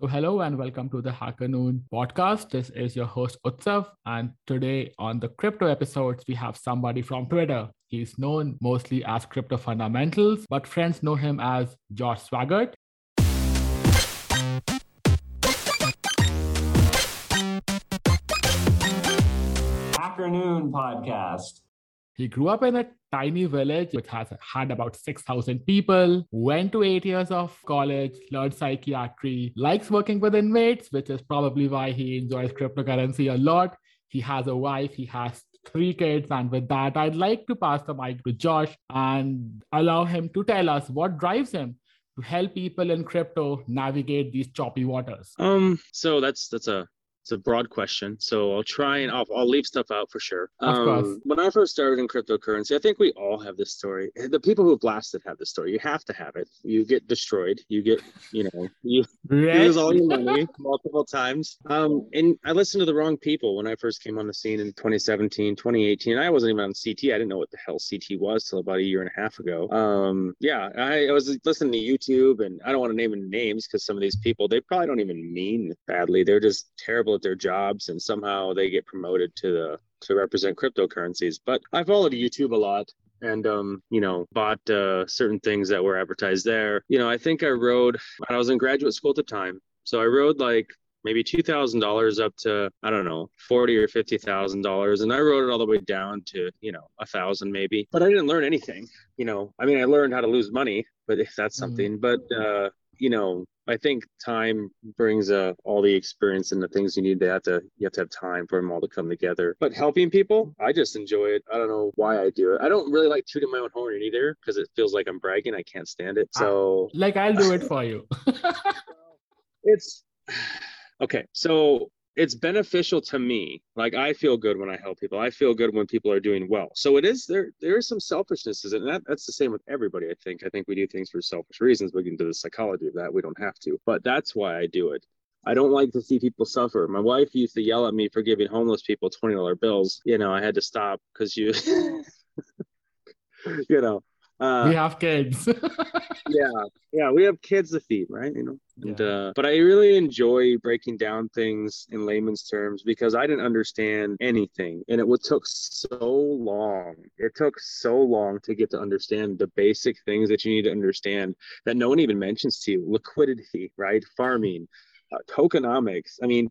So, hello and welcome to the Hacker Noon podcast. This is your host Utsav, and today on the crypto episodes, we have somebody from Twitter. He's known mostly as Crypto Fundamentals, but friends know him as Josh Swaggart. Hacker Noon podcast. He grew up in a tiny village which has had about 6,000 people, went to eight years of college, learned psychiatry, likes working with inmates, which is probably why he enjoys cryptocurrency a lot. He has a wife, he has three kids. And with that, I'd like to pass the mic to Josh and allow him to tell us what drives him to help people in crypto navigate these choppy waters. Um, so that's that's a it's a broad question, so I'll try and I'll, I'll leave stuff out for sure. Um. When I first started in cryptocurrency, I think we all have this story. The people who blasted have this story. You have to have it. You get destroyed. You get, you know, you lose all your money multiple times. Um, and I listened to the wrong people when I first came on the scene in 2017, 2018. I wasn't even on CT. I didn't know what the hell CT was till about a year and a half ago. Um, yeah, I, I was listening to YouTube, and I don't want to name any names because some of these people they probably don't even mean badly. They're just terrible at their jobs, and somehow they get promoted to the to represent cryptocurrencies. But I followed YouTube a lot and um, you know, bought uh, certain things that were advertised there. You know, I think I rode. When I was in graduate school at the time, so I rode like maybe two thousand dollars up to I don't know forty or fifty thousand dollars, and I rode it all the way down to you know a thousand maybe. But I didn't learn anything. You know, I mean, I learned how to lose money, but if that's Mhm. something. But uh, you know, I think time brings uh, all the experience and the things you need to have to you have to have time for them all to come together. But helping people, I just enjoy it. I don't know why I do it. I don't really like tooting my own horn either because it feels like I'm bragging. I can't stand it. So Like, I'll do it for you. it's okay. So it's beneficial to me. Like I feel good when I help people. I feel good when people are doing well. So it is there. There is some selfishness, and that that's the same with everybody. I think. I think we do things for selfish reasons. We can do the psychology of that. We don't have to, but that's why I do it. I don't like to see people suffer. My wife used to yell at me for giving homeless people twenty dollar bills. You know, I had to stop because you, you know, uh, we have kids. yeah yeah we have kids to feed right? You know and Yeah. uh but i really enjoy breaking down things in layman's terms because i didn't understand anything and it would took so long. It took so long to get to understand the basic things that you need to understand that no one even mentions to you. Liquidity right? Farming uh, tokenomics. I mean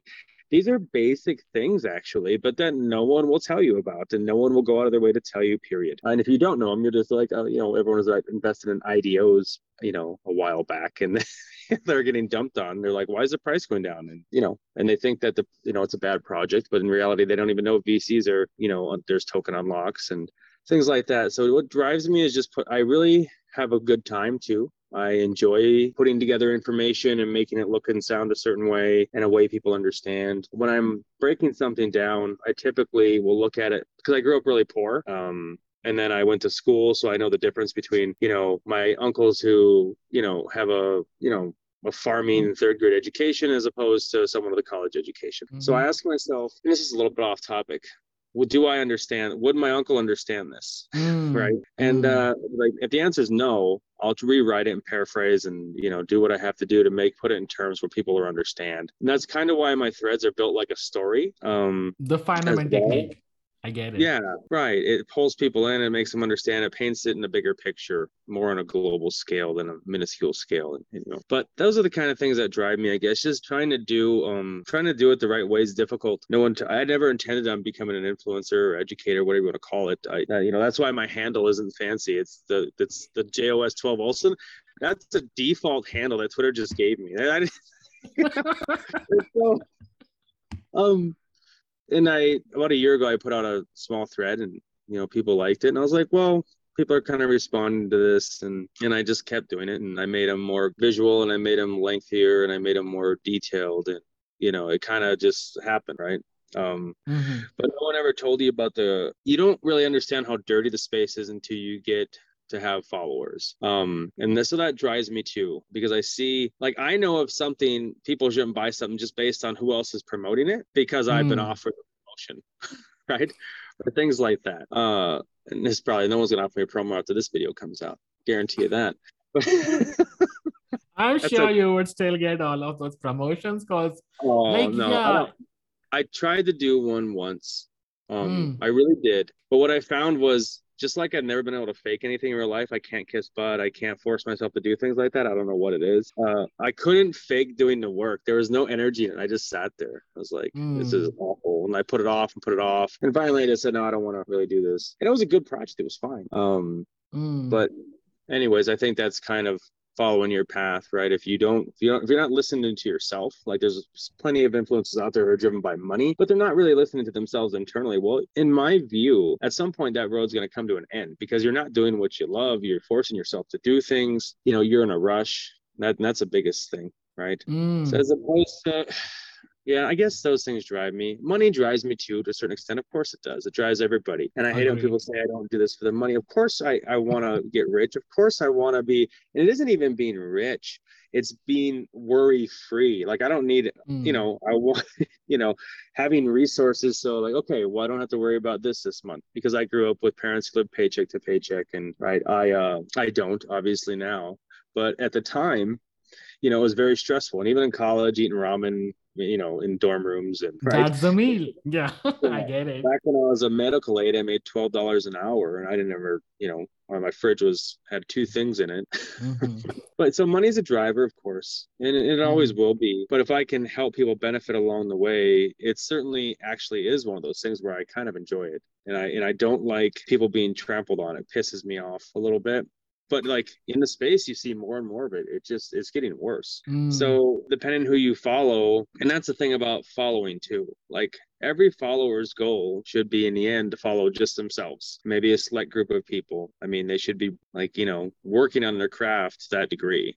these are basic things actually but then no one will tell you about and no one will go out of their way to tell you period. And if you don't know them you're just like oh you know everyone is like invested in idos you know a while back and they're getting dumped on. They're like why is the price going down? And you know and they think that the you know it's a bad project but in reality they don't even know vcs are you know there's token unlocks and things like that. So what drives me is just put i really have a good time too I enjoy putting together information and making it look and sound a certain way in a way people understand. When I'm breaking something down, I typically will look at it because I grew up really poor. Um, and then I went to school, so I know the difference between, you know, my uncles who, you know, have a, you know, a farming third grade education as opposed to someone with a college education. So I ask myself, and this is a little bit off topic, well, do I understand? Would my uncle understand this? Mm. right and Mm. uh like if the answer is no i'll rewrite it and paraphrase and you know do what i have to do to make put it in terms where people will understand and that's kind of why my threads are built like a story um The Feynman well. technique. I get it. yeah right it pulls people in and makes them understand it paints it in a bigger picture more on a global scale than a minuscule scale and, you know but those are the kind of things that drive me i guess just trying to do um trying to do it the right way is difficult. No one t- i never intended on becoming an influencer or educator whatever you want to call it. I, you know that's why my handle isn't fancy. It's the it's the jos 12 olson that's the default handle that twitter just gave me. Um and I about a year ago I put out a small thread and you know people liked it. And I was like, well, people are kind of responding to this. And and I just kept doing it. And I made them more visual and I made them lengthier and I made them more detailed. And you know it kind of just happened right? Um Mhm. but no one ever told you about the you don't really understand how dirty the space is until you get to have followers um and this, so that drives me too because i see like i know of something people shouldn't buy something just based on who else is promoting it because i've been Mm. offered a promotion right or things like that uh and this probably no one's gonna offer me a promo after this video comes out guarantee you that I'm That's sure a- you would still get all of those promotions because, Oh like, no, I, yeah, don't- I tried to do one once. Um, Mm. I really did. But what I found was just like I've never been able to fake anything in real life. I can't kiss butt. I can't force myself to do things like that. I don't know what it is. Uh, I couldn't fake doing the work. There was no energy in it. I just sat there. I was like, this is awful. And I put it off and put it off. And finally I just said, no, I don't want to really do this. And it was a good project. It was fine. Um, Mm. but anyways, I think that's kind of following your path, right? If you don't, if you don't, if you're not listening to yourself, like there's plenty of influences out there who are driven by money, but they're not really listening to themselves internally. Well, in my view, at some point that road's going to come to an end because you're not doing what you love. You're forcing yourself to do things. You know, you're in a rush. That that's the biggest thing, right? Mm. So as opposed to, yeah, I guess those things drive me. Money drives me too, to a certain extent. Of course it does. It drives everybody. And I hate when people say I don't do this for the money. Of course I, I want to get rich. Of course I want to be, and it isn't even being rich. It's being worry free. Like I don't need, Mm. you know, I want, you know, having resources. So like, okay, well, I don't have to worry about this this month because I grew up with parents who lived paycheck to paycheck. And right, I, uh, I don't obviously now, but at the time, you know, it was very stressful. And even in college, eating ramen, you know, in dorm rooms and right. That's the meal. Yeah, I get it. Back when I was a medical aide, I made twelve dollars an hour, and I didn't ever, you know, or my fridge was had two things in it. Mhm. but so money's a driver, of course, and it, it always will be. But if I can help people benefit along the way, it certainly actually is one of those things where I kind of enjoy it, and I and I don't like people being trampled on. It pisses me off a little bit. But like in the space, you see more and more of it. It just it's getting worse. Mm. So depending who you follow, and that's the thing about following too. Like every follower's goal should be in the end to follow just themselves. Maybe a select group of people. I mean, they should be like, you know, working on their craft to that degree.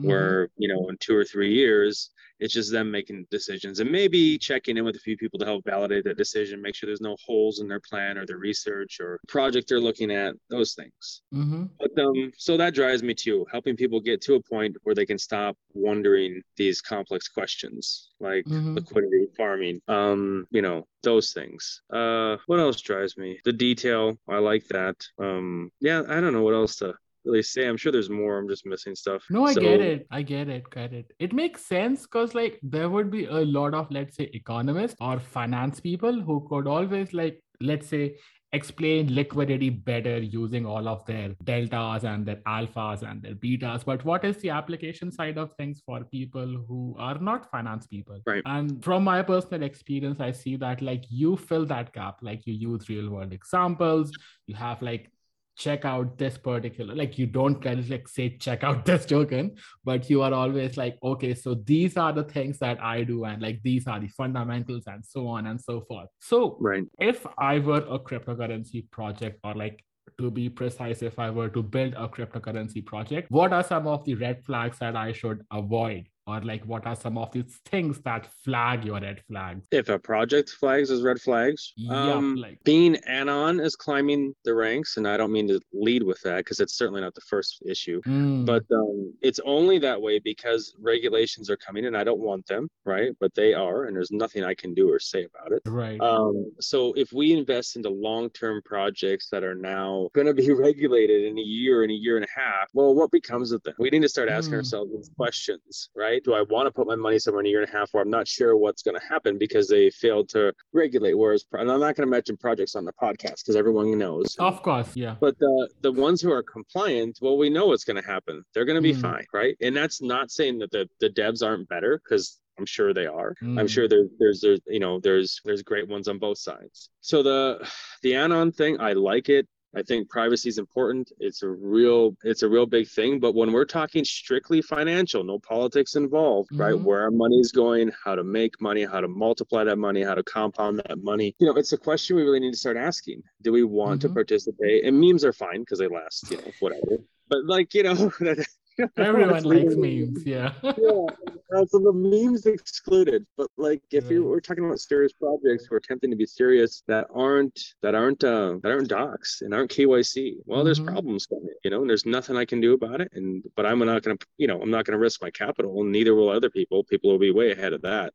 Mhm. Where, you know, in two or three years, it's just them making decisions and maybe checking in with a few people to help validate that decision, make sure there's no holes in their plan or their research or project they're looking at, those things. Mhm. But um, so that drives me too, helping people get to a point where they can stop wondering these complex questions like Mhm. liquidity, farming, um, you know, those things. Uh, what else drives me? The detail, I like that. Um, yeah, I don't know what else to really say. I'm sure there's more. I'm just missing stuff. No, I So- get it. I get it. Get it. It makes sense because, like, there would be a lot of, let's say, economists or finance people who could always, like, let's say, explain liquidity better using all of their deltas and their alphas and their betas. But what is the application side of things for people who are not finance people? Right. And from my personal experience, I see that, like, you fill that gap, like, you use real world examples, you have, like, check out this particular like you don't kind of like say check out this token but you are always like okay so these are the things that i do and like these are the fundamentals and so on and so forth so Right. if i were a cryptocurrency project or like to be precise if i were to build a cryptocurrency project what are some of the red flags that i should avoid or like what are some of these things that flag your red flags? If a project flags as red flags, yeah um, like being anon is climbing the ranks, and I don't mean to lead with that because it's certainly not the first issue. mm, but um, it's only that way because regulations are coming and i don't want them right? But they are and there's nothing i can do or say about it. Right. Um, so if we invest into long-term projects that are now going to be regulated in a year and a year and a half well what becomes of them? We need to start asking Mm. ourselves these questions right do i want to put my money somewhere in a year and a half where i'm not sure what's going to happen because they failed to regulate whereas and i'm not going to mention projects on the podcast because everyone knows of course yeah but the the ones who are compliant, well, we know what's going to happen. They're going to be Mm. fine, right? And that's not saying that the the devs aren't better because I'm sure they are. I'm Mm. sure there, there's there's you know there's there's great ones on both sides. So the the anon thing, I like it. I think privacy is important. It's a real it's a real big thing. But when we're talking strictly financial, no politics involved, right? Mhm. Where our money's going, how to make money, how to multiply that money, how to compound that money. You know, it's a question we really need to start asking. Do we want Mhm. to participate? And memes are fine because they last, you know, whatever. But like, you know, everyone likes memes yeah yeah. Uh, so the memes excluded. But like if you Right. we're talking about serious projects who are attempting to be serious that aren't that aren't uh that aren't docs and aren't KYC, well there's Mhm. problems coming, you know, and there's nothing I can do about it. And but I'm not gonna you know, I'm not gonna risk my capital and neither will other people. People will be way ahead of that,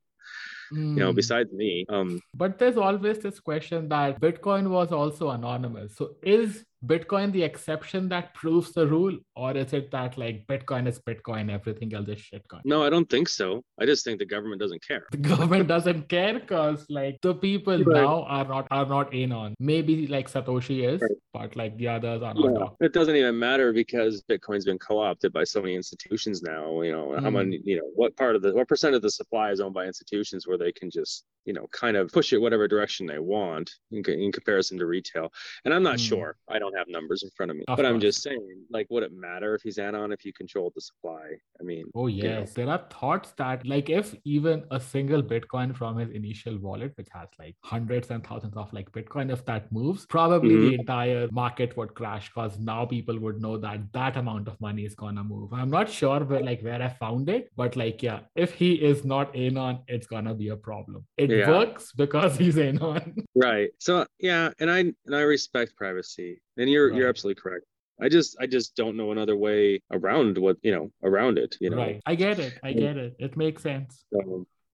you know, Mm. besides me. Um But there's always this question that Bitcoin was also anonymous. So is Bitcoin the exception that proves the rule, or is it that like Bitcoin is Bitcoin, everything else is shitcoin? No, I don't think so. I just think the government doesn't care. The government doesn't care because like the people Right. now are not are not in on. Maybe like Satoshi is, Right. but like the others are not. Yeah, it doesn't even matter because Bitcoin's been co-opted by so many institutions now. You know, how Mm. many, you know, what part of the, what percent of the supply is owned by institutions where they can just, you know, kind of push it whatever direction they want in, in comparison to retail. And I'm not Mm. sure. I don't have numbers in front of me, Of but I'm just saying, like, would it matter if he's anon if you control the supply? I mean, Oh you know, yes, there are thoughts that like if even a single Bitcoin from his initial wallet, which has like hundreds and thousands of like Bitcoin, if that moves, probably the mm-hmm. entire market would crash because now people would know that that amount of money is gonna move. I'm not sure where like where I found it, but like yeah, if he is not in on, it's gonna be a problem. It Yeah. works because he's in on. right. So yeah, and I and I respect privacy, and you're you're absolutely correct. I just I just don't know another way around what you know around it. You know, Right. I get it. I get it. It makes sense.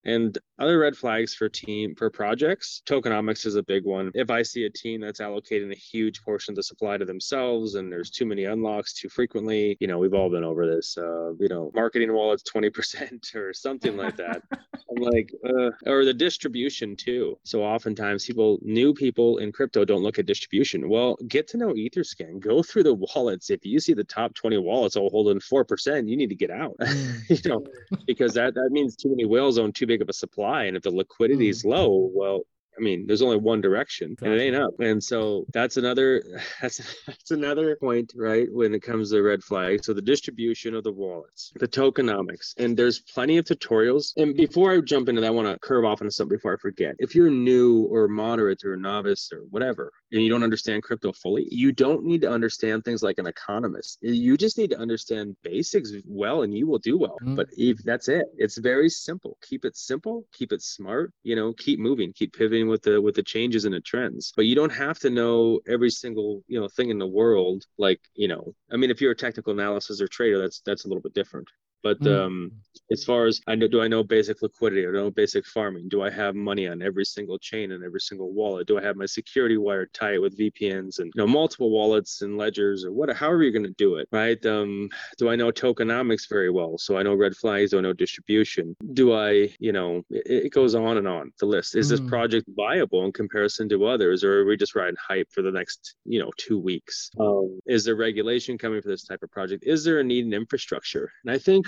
And other red flags for team for projects, tokenomics is a big one. If I see a team that's allocating a huge portion of the supply to themselves and there's too many unlocks too frequently, you know, we've all been over this. Uh, you know, marketing wallets 20% or something like that. I'm like, uh, or the distribution too. So oftentimes people, new people in crypto don't look at distribution. Well, get to know Etherscan. Go through the wallets. If you see the top 20 wallets all holding 4%, you need to get out. You know, because that, that means too many whales own too big of a supply. And if the liquidity hmm. is low, well, I mean, there's only one direction and it ain't up. And so that's another that's that's another point, right? When it comes to red flag. So the distribution of the wallets, the tokenomics, and there's plenty of tutorials. And before I jump into that, I want to curve off into something before I forget. If you're new or moderate or novice or whatever, and you don't understand crypto fully, you don't need to understand things like an economist. You just need to understand basics well, and you will do well. Mm. But if that's it, it's very simple. Keep it simple, keep it smart. You know, keep moving, keep pivoting with the with the changes and the trends. But you don't have to know every single you know thing in the world. Like you know, I mean, if you're a technical analysis or trader, that's that's a little bit different. But Mm. um, as far as I know, do I know basic liquidity? Do I know basic farming? Do I have money on every single chain and every single wallet? Do I have my security wired tight with VPNs and you know multiple wallets and ledgers or what? However you're going to do it, right? Um, do I know tokenomics very well? So I know red flags. Do I know distribution? Do I, you know, it, it goes on and on the list. Is this Mm. project viable in comparison to others, or are we just riding hype for the next, you know, two weeks? Um, is there regulation coming for this type of project? Is there a need in infrastructure? And I think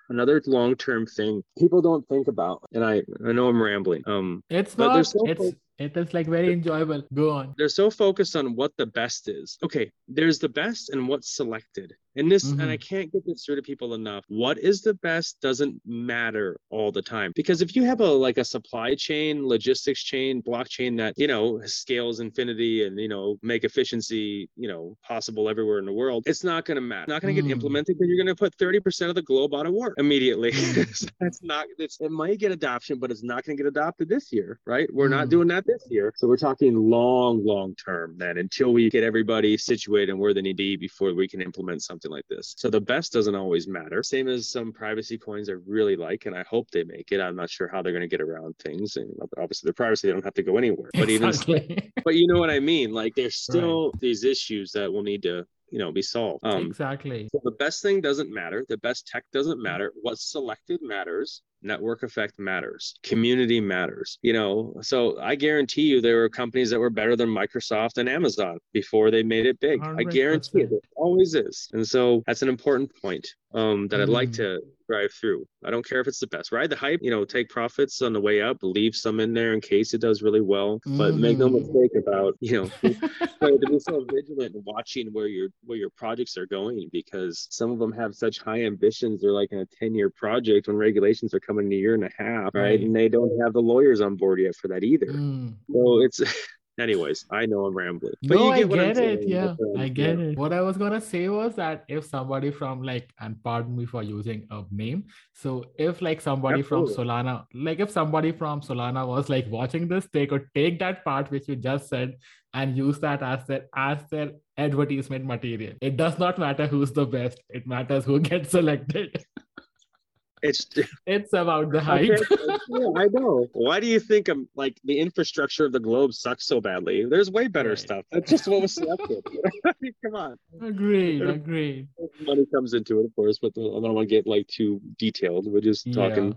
another long-term thing people don't think about, and I I know I'm rambling. Um, It's not. so It's fo- it is like very enjoyable. Go on. they're so focused on what the best is. Okay, there's the best and what's selected. And this, and I can't get this through to people enough. What is the best doesn't matter all the time. Because if you have a like a supply chain, logistics chain, blockchain that, you know, scales infinity and, you know, make efficiency, you know, possible everywhere in the world, it's not gonna matter. It's not gonna get Mm. implemented because you're gonna put 30% of the globe out of work immediately. Mm. So that's not it's it might get adoption, but it's not gonna get adopted this year, right? We're not Mm. doing that this year. So we're talking long, long term then until we get everybody situated and where they need to be before we can implement something like this. So the best doesn't always matter. Same as some privacy coins I really like, and I hope they make it. I'm not sure how they're going to get around things. And obviously, the privacy they don't have to go anywhere. But even, but you know what I mean. Like there's still these issues that we'll need to, you know, be solved. Um, exactly. so the best thing doesn't matter. The best tech doesn't matter. What's selected matters. Network effect matters. Community matters. You know, so I guarantee you there were companies that were better than Microsoft and Amazon before they made it big. I guarantee it. 100%. Always is. And so that's an important point um, that I'd like Mm. to drive through. I don't care if it's the best. Ride the hype, you know, take profits on the way up, leave some in there in case it does really well. But make no Mm. mistake about, you know, to be so vigilant and watching where your where your projects are going because some of them have such high ambitions. They're like in a 10 year project when regulations are coming in a year and a half, right? Right. And they don't have the lawyers on board yet for that either. Mm. So it's anyways, I know I'm rambling. But no, you I get I'm it. saying. Yeah, I'm- get yeah. it. What I was gonna say was that if somebody from like, and pardon me for using a name, so if like somebody from Solana, like if somebody from Solana was like watching this, they could take that part which you just said and use that as their as their advertisement material. It does not matter who's the best; it matters who gets selected. It's It's about the hype. yeah, I know. Why do you think I'm like the infrastructure of the globe sucks so badly? There's way better Right. stuff. That's just what was selected. Come on. agreed, agreed. Money comes into it, of course, but I don't want to get like too detailed. We're just Yeah. talking,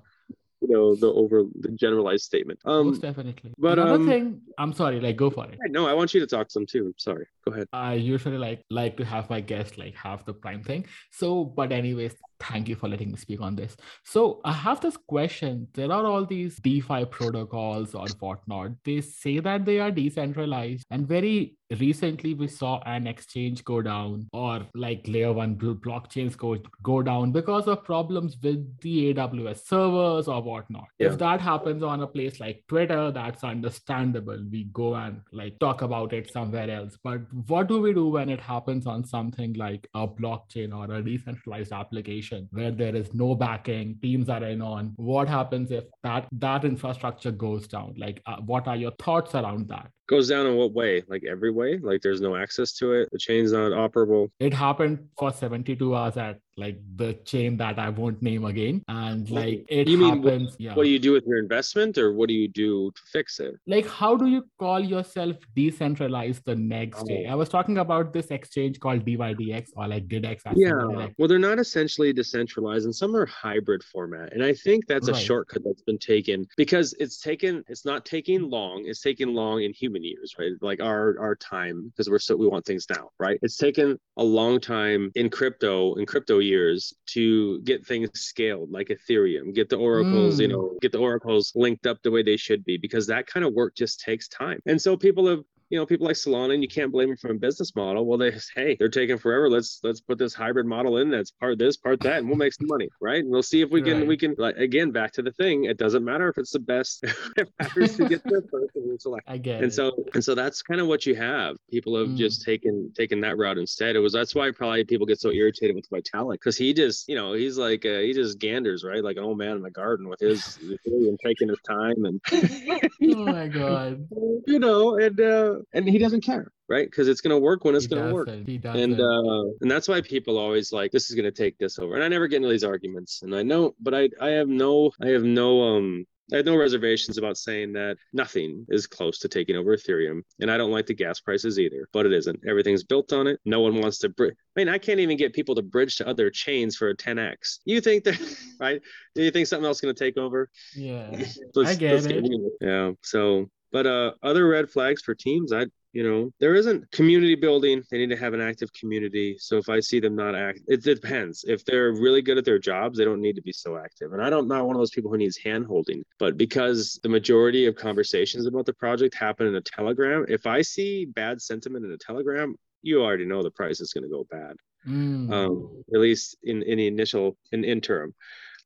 you know, the over the generalized statement. Um, Most definitely. but, Another um, thing, I'm sorry, like go for it. no, I want you to talk some too. Sorry. Go ahead. I usually like like to have my guests like have the prime thing. So, but anyways, thank you for letting me speak on this. So I have this question. There are all these DeFi protocols or whatnot. They say that they are decentralized, and very recently we saw an exchange go down or like layer one blockchains go go down because of problems with the AWS servers or whatnot. Yeah. If that happens on a place like Twitter, that's understandable. We go and like talk about it somewhere else. But what do we do when it happens on something like a blockchain or a decentralized application where there is no backing, teams are in on? What happens if that that infrastructure goes down? Like, uh, what are your thoughts around that? Goes down in what way? Like every way? Like there's no access to it. The chain's not operable. It happened for 72 hours at like the chain that I won't name again, and like it You mean, happens. yeah. What do you do with your investment, or what do you do to fix it? like how do you call yourself decentralized the next day Oh. i was talking about this exchange called dydx or like didx Yeah. Well, they're not essentially decentralized, and some are hybrid format. And I think that's a Right. shortcut that's been taken because it's taken. It's not taking long. It's taking long in human years, right? Like our our time because we're so we want things now, right? It's taken a long time in crypto in crypto years to get things scaled, like Ethereum, get the oracles, you Mm. know, get the oracles linked up the way they should be, because that kind of work just takes time. And so people have you know people like solana and you can't blame them from a business model. Well they say hey they're taking forever. Let's let's put this hybrid model in that's part this part that and we'll make some money right? And we'll see if we can Right. we can like again back to the thing it doesn't matter if it's the best it matters to get there first and select. I get and it. so and so that's kind of what you have. People have Mm. just taken taken that route instead. It was that's why probably people get so irritated with vitalik because he just you know he's like uh, he just ganders right? Like an old man in the garden with his and taking his time and oh my god. You know and uh and he doesn't care right because it's going to work when it's He to work he and uh and that's why people always like this is going to take this over and i never get into these arguments and i know but i i have no i have no um I have no reservations about saying that nothing is close to taking over Ethereum. And I don't like the gas prices either, but it isn't. Everything's built on it. No one wants to bridge. I mean, I can't even get people to bridge to other chains for a 10x. You think that, right? Do you think something else is going to take over? yeah Let's- I get it. real. Yeah. So, but uh, other red flags for teams, I, you know, there isn't community building. They need to have an active community. So if I see them not act, it depends. If they're really good at their jobs, they don't need to be so active. And I don't not one of those people who needs hand holding. But because the majority of conversations about the project happen in a Telegram, if I see bad sentiment in a Telegram, you already know the price is going to go bad Mm. um, at least in, in the initial in interim.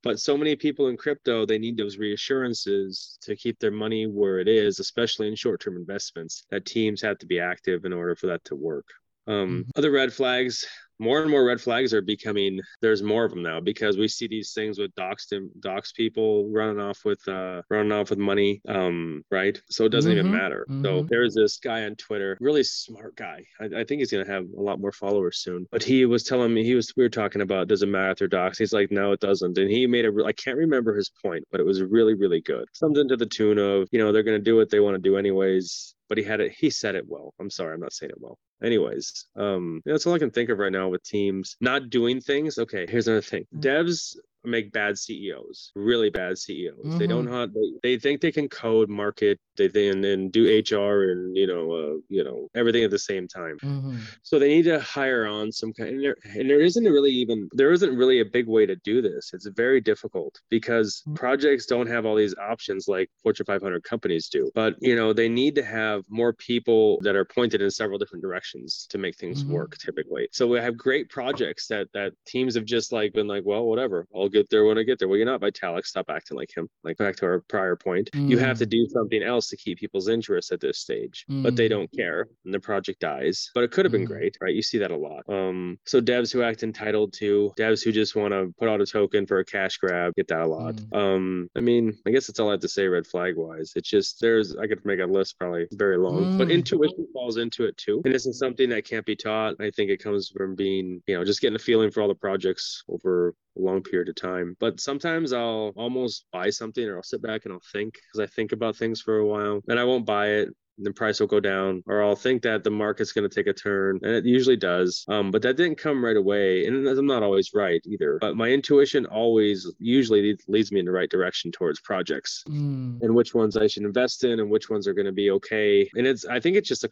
But so many people in crypto, they need those reassurances to keep their money where it is, especially in short-term investments. That teams have to be active in order for that to work. Um, Other red flags. More and more red flags are becoming. There's more of them now because we see these things with doxed dox people running off with uh, running off with money. Um, right. So it doesn't even Mhm, matter. So mhm. there's this guy on Twitter, really smart guy. I, I think he's gonna have a lot more followers soon. But he was telling me he was we were talking about does it matter if they're docs? He's like, no, it doesn't. And he made a i can't remember his point, but it was really really good. Something to the tune of you know they're gonna do what they want to do anyways. But he had it. He said it well. I'm sorry, I'm not saying it well. Anyways, um, that's all I can think of right now with teams not doing things. Okay, here's another thing. Devs make bad CEOs, really bad CEOs. They don't have they, they think they can code, market, they then and do HR and you know uh, you know everything at the same time. Mhm. So they need to hire on some kind, and there, and there isn't really even there isn't really a big way to do this. It's very difficult because Mm. projects don't have all these options like Fortune 500 companies do. But you know they need to have more people that are pointed in several different directions to make things Mhm. work. Typically, so we have great projects that that teams have just like been like, well, whatever, I'll get there when I get there. Well, you're not Vitalik. Stop acting like him. Like back to our prior point, you have to Mm. do something else to keep people's interest at this stage, but they Mm. don't care, and the project dies. But it could have been Mm. great, right? You see that a lot. Um, so devs who act entitled to, devs who just want to put out a token for a cash grab, get that a lot. Mm. Um, I mean, I guess that's all I have to say red flag wise. It's just there's I could make a list probably very long, but Mm. intuition falls into it too, and this is something that can't be taught. I think it comes from being, you know, just getting a feeling for all the projects over a long period of time. But sometimes I'll almost buy something or I'll sit back and I'll think because I think about things for a while and I won't buy it the price will go down or i'll think that the market's going to take a turn and it usually does. Um, but that didn't come right away and i'm not always right either. But my intuition always usually leads me in the right direction towards projects. Mm. and which ones i should invest in and which ones are going to be okay. And it's i think it's just a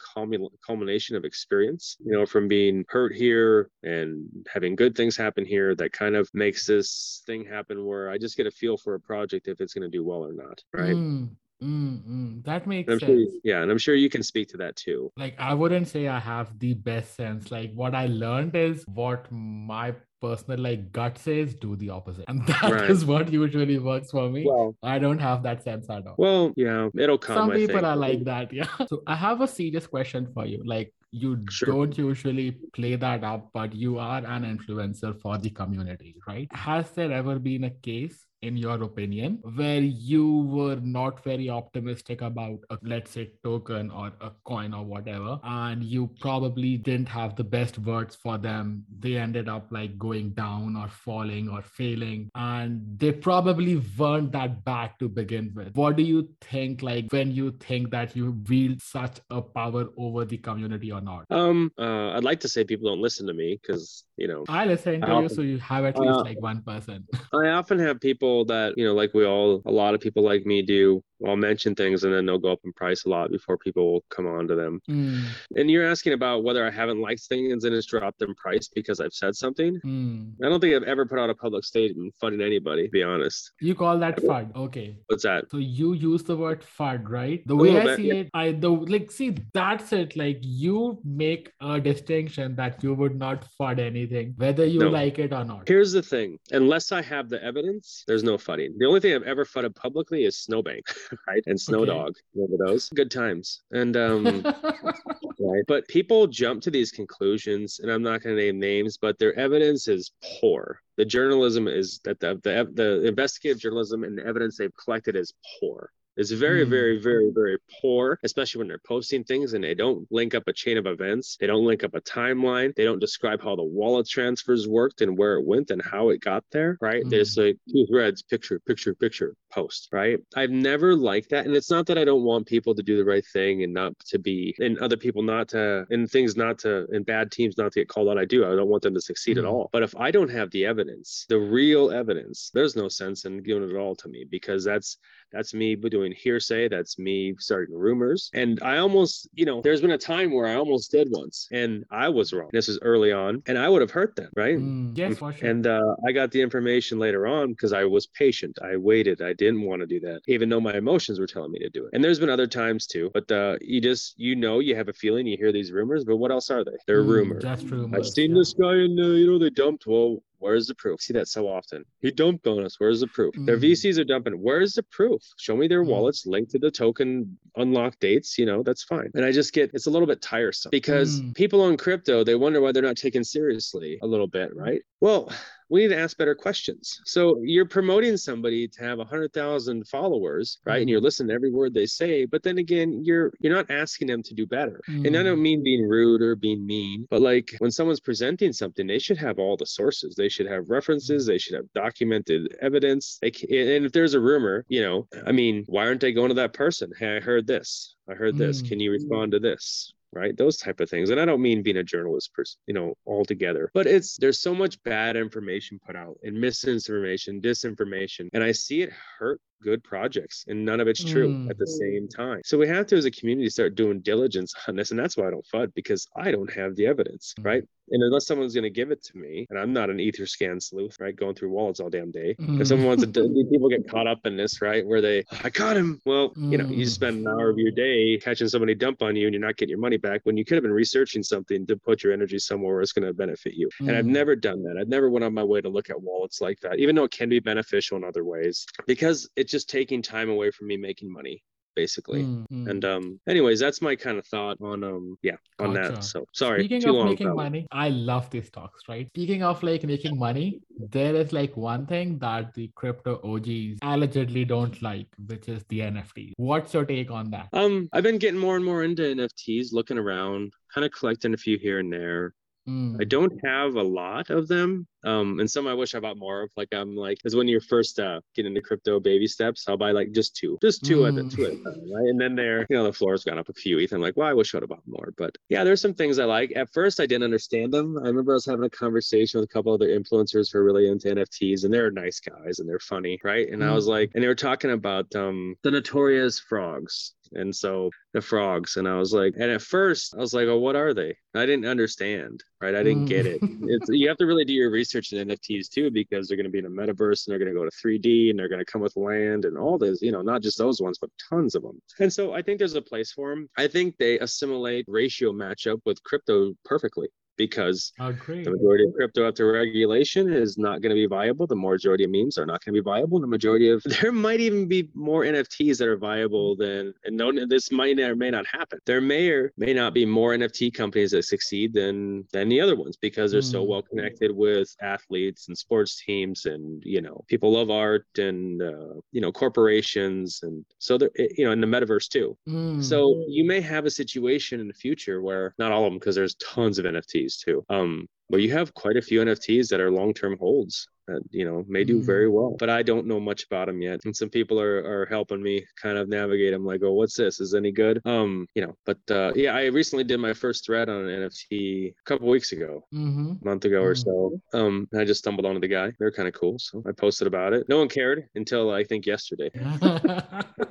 culmination of experience you know from being hurt here and having good things happen here that kind of makes this thing happen where i just get a feel for a project if it's going to do well or not right? Mm, mm, mm. That makes sense. sure, yeah, and I'm sure you can speak to that too. like I wouldn't say I have the best sense. Like what I learned is what my personal like gut says, do the opposite. And that is Right. what usually works for me. Well, I don't have that sense at all. well, yeah, it'll come. Some I people think. are like that, yeah. So I have a serious question for you. Like you Sure. don't usually play that up, but you are an influencer for the community, right? Has there ever been a case in your opinion where you were not very optimistic about a let's say token or a coin or whatever and you probably didn't have the best words for them. They ended up like going down or falling or failing and they probably weren't that bad to begin with. What do you think like when you think that you wield such a power over the community or not? Um, uh, I'd like to say people don't listen to me because you know i listen to I you often- so you have at least uh, like one person I often have people that you know, like we all, a lot of people like me do. I'll mention things and then they'll go up in price a lot before people will come on to them. Mm, And you're asking about whether I haven't liked things and it's dropped in price because I've said something. mm. I don't think I've ever put out a public statement fudding anybody. To be honest, you call that fud okay what's that? So you use the word FUD, right? The A way I bit, see yeah. it, I the like see that's it. Like you make a distinction that you would not FUD anything, whether you No. like it or not. Here's the thing: unless I have the evidence, there's no fudding. The only thing I've ever fudded publicly is Snowbank, right, and Snow Okay. Dog. Remember those? Good times. And um, right? But people jump to these conclusions, and I'm not going to name names, but their evidence is poor. The journalism is that the, the the investigative journalism and the evidence they've collected is poor. It's very, Hmm. very, very, very poor, especially when they're posting things and they don't link up a chain of events. They don't link up a timeline. They don't describe how the wallet transfers worked and where it went and how it got there, right? Hmm. There's like two threads, picture, picture, picture, post, right? I've never liked that. And it's not that I don't want people to do the right thing and not to be, and other people not to, and things not to, and bad teams not to get called out. I do. I don't want them to succeed Hmm. at all. But if I don't have the evidence, the real evidence, there's no sense in giving it all to me because that's, that's me doing hearsay. That's me starting rumors. And I almost, you know, there's been a time where I almost did once and I was wrong. This is early on and I would have hurt them, right? Mm, yes, for sure. And uh, I got the information later on because I was patient. I waited. I didn't want to do that, even though my emotions were telling me to do it. And there's been other times too. But uh, you just, you know, you have a feeling, you hear these rumors, but what else are they? They're Mm, rumors. Just I've seen yeah. this guy and, uh, you know, they dumped. Well, where's the proof? See that so often. He dumped on us. Where's the proof? Their Mm. VCs are dumping. Where's the proof? Show me their Mm. wallets linked to the token unlock dates. You know, that's fine. And I just get, it's a little bit tiresome because Mm. people on crypto, they wonder why they're not taken seriously a little bit, right? Well, we need to ask better questions. So you're promoting somebody to have a hundred thousand followers, right? And you're listening to every word they say, but then again, you're you're not asking them to do better. And I Mm. don't mean being rude or being mean, but like when someone's presenting something, they should have all the sources. They should have references. They should have documented evidence. They and if there's a rumor, you know, I mean, why aren't they going to that person? Hey, I heard this. I heard this. Mm. Can you respond to this? Right, those type of things, and I don't mean being a journalist, person, you know, altogether. But it's there's so much bad information put out, and misinformation, disinformation, and I see it hurt good projects and none of it's true Mm. at the same time. So we have to, as a community, start doing diligence on this. And that's why I don't FUD because I don't have the evidence, Mm. right? And unless someone's going to give it to me, and I'm not an Etherscan sleuth, right? Going through wallets all damn day. If someone wants to, Mm. people get caught up in this, right? Where they, I caught him. Well, you know, you Mm. spend an hour of your day catching somebody dump on you and you're not getting your money back when you could have been researching something to put your energy somewhere where it's going to benefit you. And I've Mm. never done that. I've never went on my way to look at wallets like that, even though it can be beneficial in other ways, because it just taking time away from me making money, basically. Mm, mm. And um, anyways, that's my kind of thought on um, yeah, on Gotcha. that. So sorry, Speaking of long. making money, I love these talks, right? Speaking of like making money, there is like one thing that the crypto OGs allegedly don't like, which is the NFT. What's your take on that? Um, I've been getting more and more into NFTs, looking around, kind of collecting a few here and there. Mm, I don't have a lot of them. Um, and some I wish I bought more of. Like I'm like, because when you're first uh, getting into crypto baby steps, I'll buy like just two, just two mm. at the two at a time, right? And then there, you know, the floor's gone up a few ETH. I'm like, well, I wish I'd have bought more. But yeah, there's some things I like. At first, I didn't understand them. I remember I was having a conversation with a couple other influencers who are really into NFTs, and they're nice guys and they're funny, right? And mm. I was like, and they were talking about um, the notorious frogs and so the frogs and i was like and at first i was like oh what are they? I didn't understand right? I didn't mm. get it. Mm. it's, you have to really do your research in nfts too because they're going to be in a metaverse and they're going to go to 3d and they're going to come with land and all this you know not just those ones but tons of them and so i think there's a place for them i think they assimilate ratio matchup with crypto perfectly because oh, the majority of crypto after regulation is not going to be viable. The majority of memes are not going to be viable. The majority of there might even be more NFTs that are viable than and no this might or may not happen. There may or may not be more NFT companies that succeed than than the other ones because they're mm. so hmm. well connected with athletes and sports teams and you know people love art and uh, you know corporations and so they're you know in the metaverse too. Mm. So you may have a situation in the future where not all of them because there's tons of NFTs NFTs too. Um, but you have quite a few NFTs that are long term holds that you know may do mm-hmm. very well but i don't know much about them yet and some people are, are helping me kind of navigate them like oh what's this? Is any good? Um you know but uh yeah i recently did my first thread on an nft a couple weeks ago mm-hmm. a month ago or so um i just stumbled onto the guy. They're kind of cool so i posted about it. No one cared until i think yesterday. That's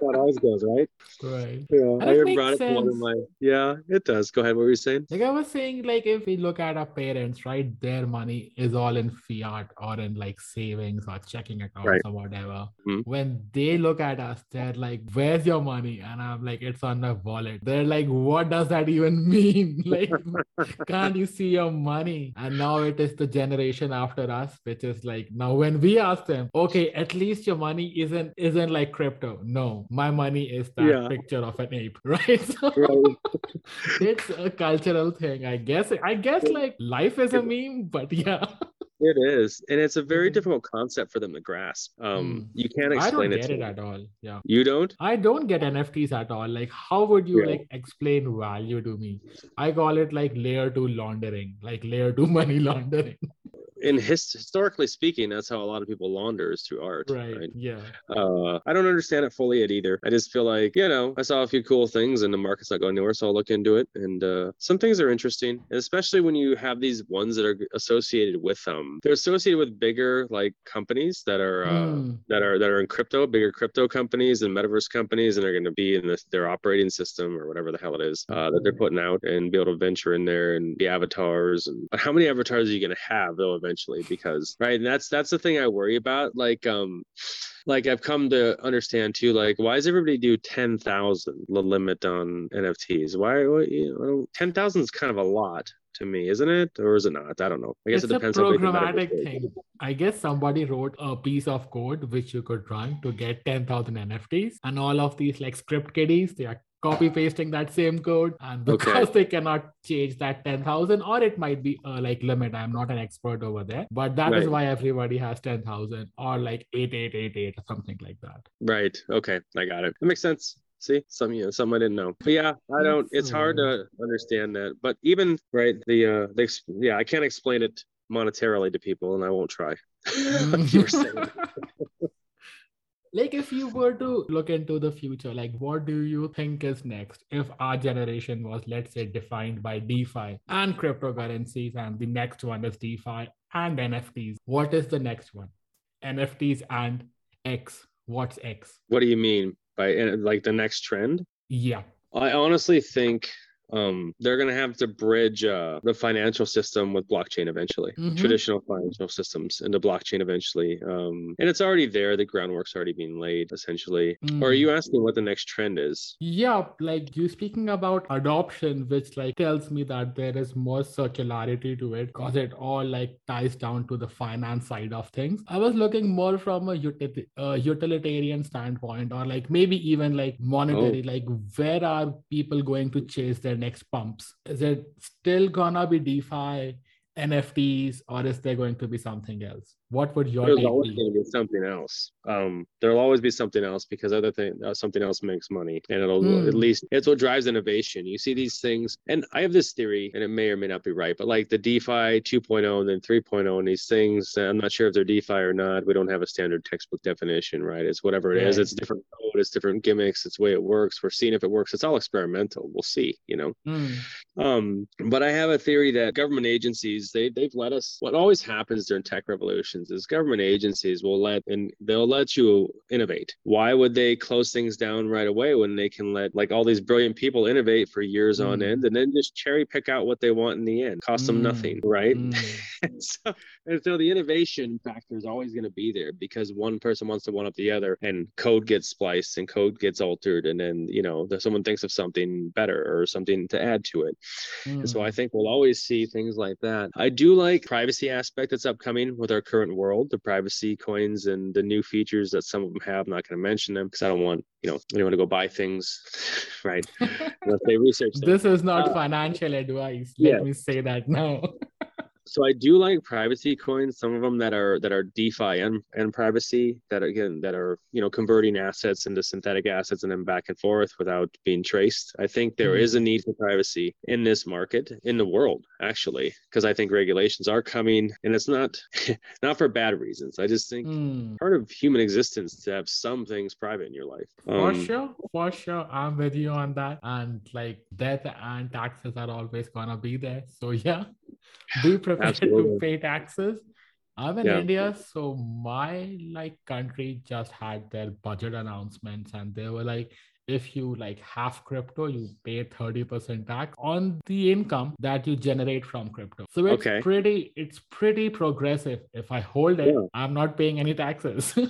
how it always goes right? Right. Yeah i brought it to one of my yeah it does. Go ahead what were you saying? Like i was saying like if we look at our parents right their money is all in fiat or in like like savings or checking accounts right. or whatever. Mm-hmm. When they look at us, they're like, Where's your money? And I'm like, It's on my wallet. They're like, What does that even mean? like, can't you see your money? And now it is the generation after us, which is like, now when we ask them, okay, at least your money isn't isn't like crypto. No, my money is that yeah. picture of an ape, right? So right. it's a cultural thing, I guess. I guess like life is a meme, but yeah. It is, and it's a very mm-hmm. difficult concept for them to grasp. Um, mm. you can't explain it. I don't it, get it at all. Yeah, you don't. I don't get NFTs at all. Like, how would you yeah. like explain value to me? I call it like layer two laundering, like layer two money laundering in his, historically speaking, that's how a lot of people launder is through art. Right. right? Yeah. Uh, I don't understand it fully yet either. I just feel like, you know, I saw a few cool things and the market's not going anywhere, so I'll look into it. And uh, some things are interesting, And especially when you have these ones that are associated with them. They're associated with bigger like companies that are uh, mm. that are that are in crypto, bigger crypto companies and metaverse companies, and they're going to be in this, their operating system or whatever the hell it is uh, that they're putting out and be able to venture in there and be avatars. And how many avatars are you going to have though eventually? because right and that's that's the thing i worry about like um like I've come to understand too, like why does everybody do ten thousand the limit on NFTs? Why you know ten thousand is kind of a lot to me, isn't it? Or is it not? I don't know. I guess it's it depends. a programmatic thing. I guess somebody wrote a piece of code which you could run to get ten thousand NFTs, and all of these like script kiddies, they are copy pasting that same code and because okay. they cannot change that 10000 or it might be a like limit i'm not an expert over there but that right. is why everybody has 10000 or like 8888 or something like that. Right. Okay. I got it. That makes sense. See? Some you know some i didn't know. But yeah i don't it's hard to understand that. But even right the uh the, yeah i can't explain it monetarily to people and i won't try like if you were to look into the future like what do you think is next? If our generation was let's say defined by defi and cryptocurrencies and the next one is defi and nfts what is the next one? Nfts and x. What's x? What do you mean by like the next trend? Yeah. I honestly think um, they're going to have to bridge uh, the financial system with blockchain eventually, mm-hmm. traditional financial systems into blockchain eventually. Um, and it's already there. The groundwork's already being laid essentially. Mm. Or are you asking what the next trend is? Yeah, like you speaking about adoption, which like tells me that there is more circularity to it because it all like ties down to the finance side of things. I was looking more from a util- uh, utilitarian standpoint or like maybe even like monetary, oh. like where are people going to chase their their next pumps? Is it still gonna be DeFi, NFTs, or is there going to be something else? What would your There's take always be? going to be something else. Um, there'll always be something else because other thing, uh, something else makes money, and it'll Hmm. at least it's what drives innovation. You see these things, and I have this theory, and it may or may not be right, but like the DeFi 2.0 and then 3.0, and these things, I'm not sure if they're DeFi or not. We don't have a standard textbook definition, right? It's whatever it is. Right. It's different code, it's different gimmicks, it's the way it works. We're seeing if it works. It's all experimental. We'll see, you know. Hmm. Um, but I have a theory that government agencies they they've let us. What always happens during tech revolutions is government agencies will let and they'll let you innovate. Why would they close things down right away when they can let like all these brilliant people innovate for years on Mm. end and then just cherry pick out what they want in the end? Cost them Mm. nothing, right? And so, and so the innovation factor is always going to be there because one person wants to one up the other and code gets spliced and code gets altered and then you know someone thinks of something better or something to add to it and so Hmm. i think we'll always see things like that i do like privacy aspect that's upcoming with our current world the privacy coins and the new features that some of them have I'm not going to mention them because i don't want you know anyone to go buy things right unless they research them. this is not Uh, financial advice. Let yeah. me say that now. so I do like privacy coins. Some of them that are that are DeFi and, and privacy that again that are you know converting assets into synthetic assets and then back and forth without being traced. I think there Mhm. is a need for privacy in this market in the world actually because I think regulations are coming and it's not not for bad reasons. I just think Hmm. part of human existence to have some things private in your life. For Um, sure, for sure. I'm with you on that. And like death and taxes are always gonna be there. So yeah, be prepared to Absolutely. pay taxes. I'm in Yeah. India, so my like country just had their budget announcements, and they were like, if you like have crypto, you pay 30% tax on the income that you generate from crypto. So it's Okay. pretty, it's pretty progressive. If I hold it, Yeah. I'm not paying any taxes.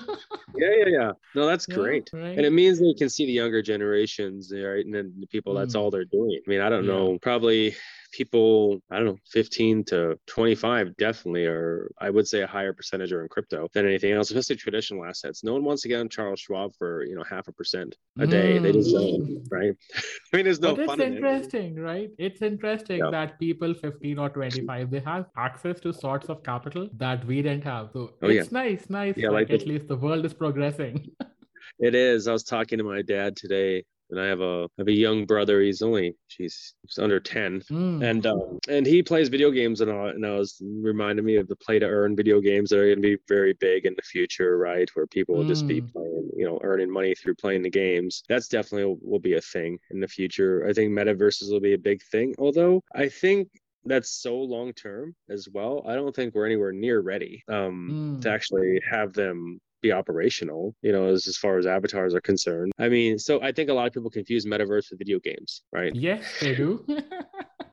Yeah, yeah, yeah. No, that's Yeah, great. right? And it means that you can see the younger generations, right? And then the people, that's Mm. all they're doing. I mean, I don't know, probably people, I don't know, 15 to 25 definitely are, I would say, a higher percentage are in crypto than anything else, especially traditional assets. No one wants to get on Charles Schwab for, you know, half a percent a day. They just don't, Mm. right? I mean, there's no but it's fun in it. interesting, right? It's interesting Yeah. that people 15 or 25 they have access to sorts of capital that we didn't have. So Oh, yeah. it's nice, nice. Yeah, like like at least the world is progressing. It is. I was talking to my dad today, and I have a I have a young brother. He's only, she's he's under 10. Mm. and um, and he plays video games and all, and I was reminding me of the play to earn video games that are going to be very big in the future, right? Where people will just be Mm. playing, you know, earning money through playing the games. That's definitely will, will be a thing in the future. I think metaverses will be a big thing. Although I think that's so long term as well. I don't think we're anywhere near ready um, to Mm. actually have them be operational, you know, as, as far as avatars are concerned. I mean, so I think a lot of people confuse metaverse with video games, right? yes, they do.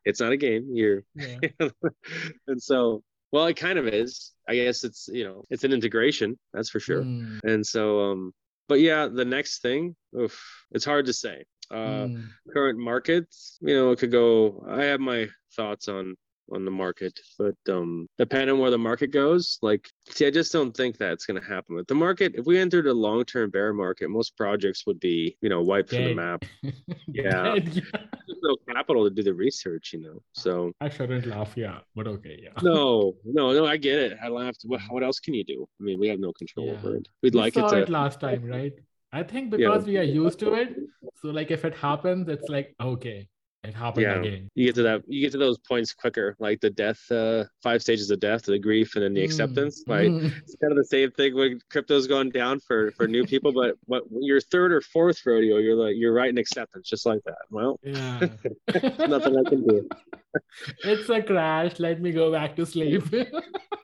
It's not a game. You're yeah. and so well it kind of is i guess it's you know it's an integration that's for sure Mm. and so um but yeah the next thing oof, it's hard to say uh Mm. current markets you know it could go i have my thoughts on on the market but um depending on where the market goes like see i just don't think that's going to happen with the market if we entered a long-term bear market most projects would be you know wiped from the map Yeah. Dead, yeah. there's no capital to do the research you know so I shouldn't laugh, yeah, but okay, yeah. no, no, no. I get it. I laughed. What, what else can you do? I mean, we have no control Yeah. over it. We'd We like it saw to. it last time, right? I think Yeah. because we are used to it. So like if it happens, it's like okay, it happened Yeah. again. You get to that. You get to those points quicker, like the death, uh, five stages of death, the grief, and then the Mm, acceptance. Right. mm. It's kind of the same thing when crypto's going down for for new people, but what your third or fourth rodeo, you're like you're right in acceptance, just like that. Well, Yeah. nothing I can do. it's a crash. Let me go back to sleep.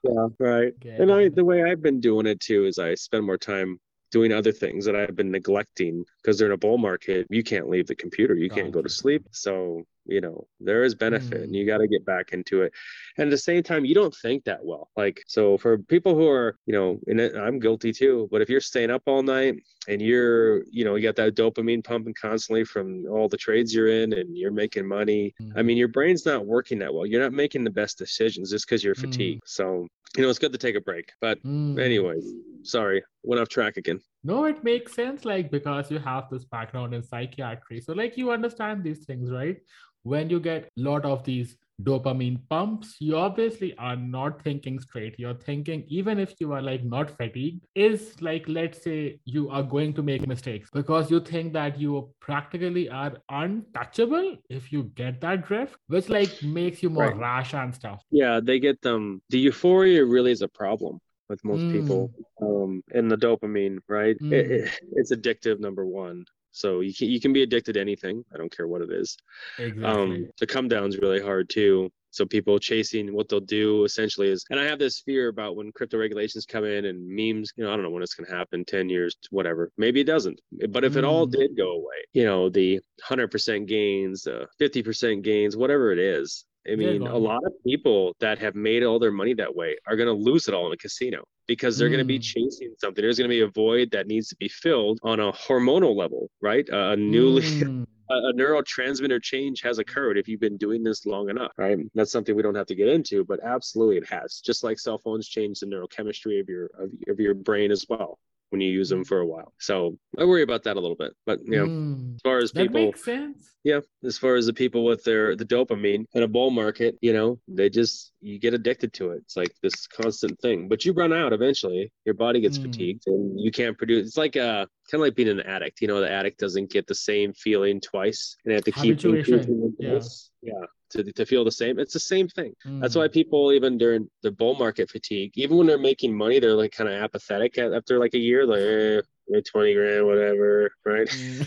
Yeah, right. And I, the way I've been doing it too is I spend more time doing other things that I've been neglecting because they're in a bull market, you can't leave the computer, you can't go to sleep. So, you know, there is benefit and Mm. you got to get back into it. And at the same time, you don't think that well. Like, so for people who are, you know, and I'm guilty too, but if you're staying up all night and you're, you know, you got that dopamine pumping constantly from all the trades you're in and you're making money, I Mm. mean, your brain's not working that well. You're not making the best decisions just because you're Mm. fatigued. So, you know, it's good to take a break. But Mm. anyways, sorry, went off track again. No, it makes sense, like because you have this background in psychiatry. So, like, you understand these things, right? When you get a lot of these dopamine pumps, you obviously are not thinking straight. You're thinking, even if you are like not fatigued, is like, let's say you are going to make mistakes because you think that you practically are untouchable if you get that drift, which like makes you more Right. rash and stuff. Yeah, they get them. The euphoria really is a problem with most Mm. people. Um, and the dopamine, right? It, Mm. it, it's addictive, number one. So you can you can be addicted to anything. I don't care what it is. Exactly. Um, the come down's really hard too. So people chasing what they'll do essentially is, and I have this fear about when crypto regulations come in and memes. You know, I don't know when it's going to happen, ten years, whatever. Maybe it doesn't. But if it all Mm. did go away, you know, the hundred percent gains, uh, fifty percent gains, whatever it is. I mean, a lot of people that have made all their money that way are going to lose it all in a casino because they're going to be Mm. chasing something. There's going to be a void that needs to be filled on a hormonal level, right? A newly Mm. a, a neurotransmitter change has occurred if you've been doing this long enough, right? That's something we don't have to get into, but absolutely it has. Just like cell phones change the neurochemistry of your of, of your brain as well when you use them for a while. So I worry about that a little bit. But you know, Mm. as far as That people makes sense. yeah, as far as the people with their the dopamine in a bull market, you know, they just you get addicted to it. It's like this constant thing. But you run out eventually. Your body gets Mm. fatigued and you can't produce. It's like uh kind of like being an addict. You know, the addict doesn't get the same feeling twice and they have to keep increasing yeah. Yeah. To, to feel the same. It's the same thing. That's Mm. why people even during the bull market fatigue, even when they're making money, they're like kind of apathetic after like a year, like eh, eh, 20 grand, whatever, right? Mm.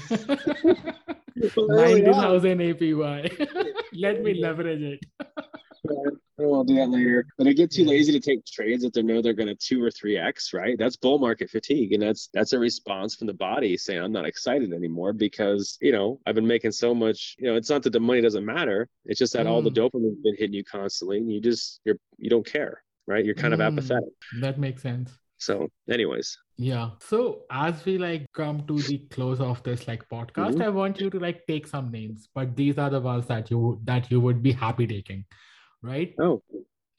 Well, they really Ninety are. thousand APY. Let me leverage it. Oh, I'll do that later. But they get too lazy to take trades that they know they're going to two or three x, right? That's bull market fatigue, and that's that's a response from the body saying I'm not excited anymore because you know I've been making so much. You know, it's not that the money doesn't matter. It's just that all the Mm. dopamine's been hitting you constantly, and you just you're you don't care, right? You're kind of Mm. apathetic. That makes sense. So, anyways, Yeah. So as we like come to the close of this like podcast, Mhm. I want you to like take some names, but these are the ones that you that you would be happy taking, right? oh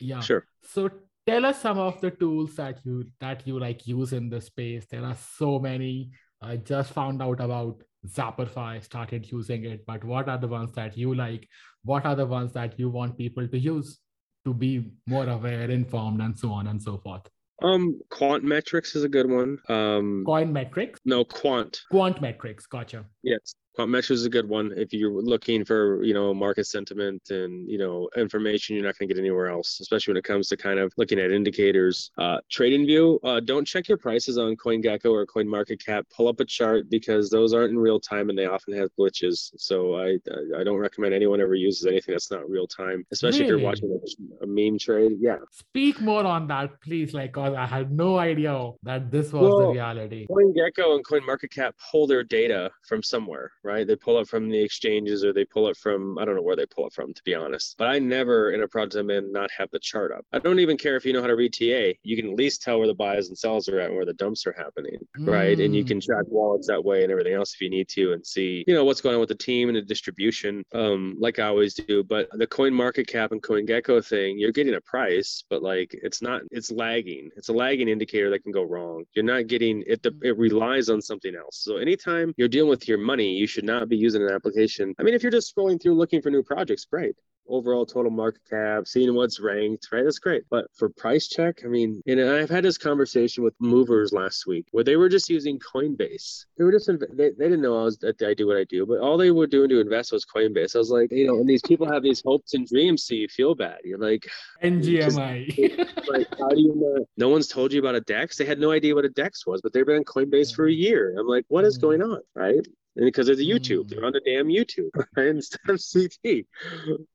Yeah. sure. So tell us some of the tools that you that you like use in the space. There are so many. I just found out about Zappify, started using it, but what are the ones that you like? What are the ones that you want people to use to be more aware, informed, and so on and so forth? Um, quant metrics is a good one. Um, Coin metrics, no quant. quant metrics, gotcha. Yes, quant metrics is a good one if you're looking for you know market sentiment and you know information you're not going to get anywhere else, especially when it comes to kind of looking at indicators. Uh, trading view, uh, don't check your prices on CoinGecko or CoinMarketCap. Pull up a chart because those aren't in real time and they often have glitches. So I I don't recommend anyone ever uses anything that's not real time, especially if you're watching a, meme trade. Yeah, Speak more on that, please. Like, I had no idea that this was the reality. CoinGecko and CoinMarketCap pull their data from somewhere, right? They pull it from the exchanges or they pull it from, I don't know where they pull it from, to be honest. But I never in a project I'm in not have the chart up. I don't even care if you know how to read TA. You can at least tell where the buys and sells are at and where the dumps are happening, right? And you Mm. can track wallets that way and everything else if you need to and see, you know, what's going on with the team and the distribution, um, like I always do. But the coin market cap and CoinGecko thing, you're getting a price, but like it's not, it's lagging. It's a lagging indicator that can go wrong. You're not getting it, it relies on something else. So anytime you're dealing with your money, you should not be using an application. I mean, if you're just scrolling through looking for new projects, great. Overall total market cap, seeing what's ranked, right? That's great. But for price check, I mean, and I've had this conversation with movers last week where they were just using Coinbase. They were just, they, they didn't know I was, that I do what I do, but all they were doing to invest was Coinbase. I was like, you know, and these people have these hopes and dreams, so you feel bad. You're like, NGMI. like, how do you know? No one's told you about a DEX. They had no idea what a DEX was, but they've been on Coinbase for a year. I'm like, what is going on, right? And because it's a YouTube, Mm. they're on the damn YouTube, right? Instead of CT.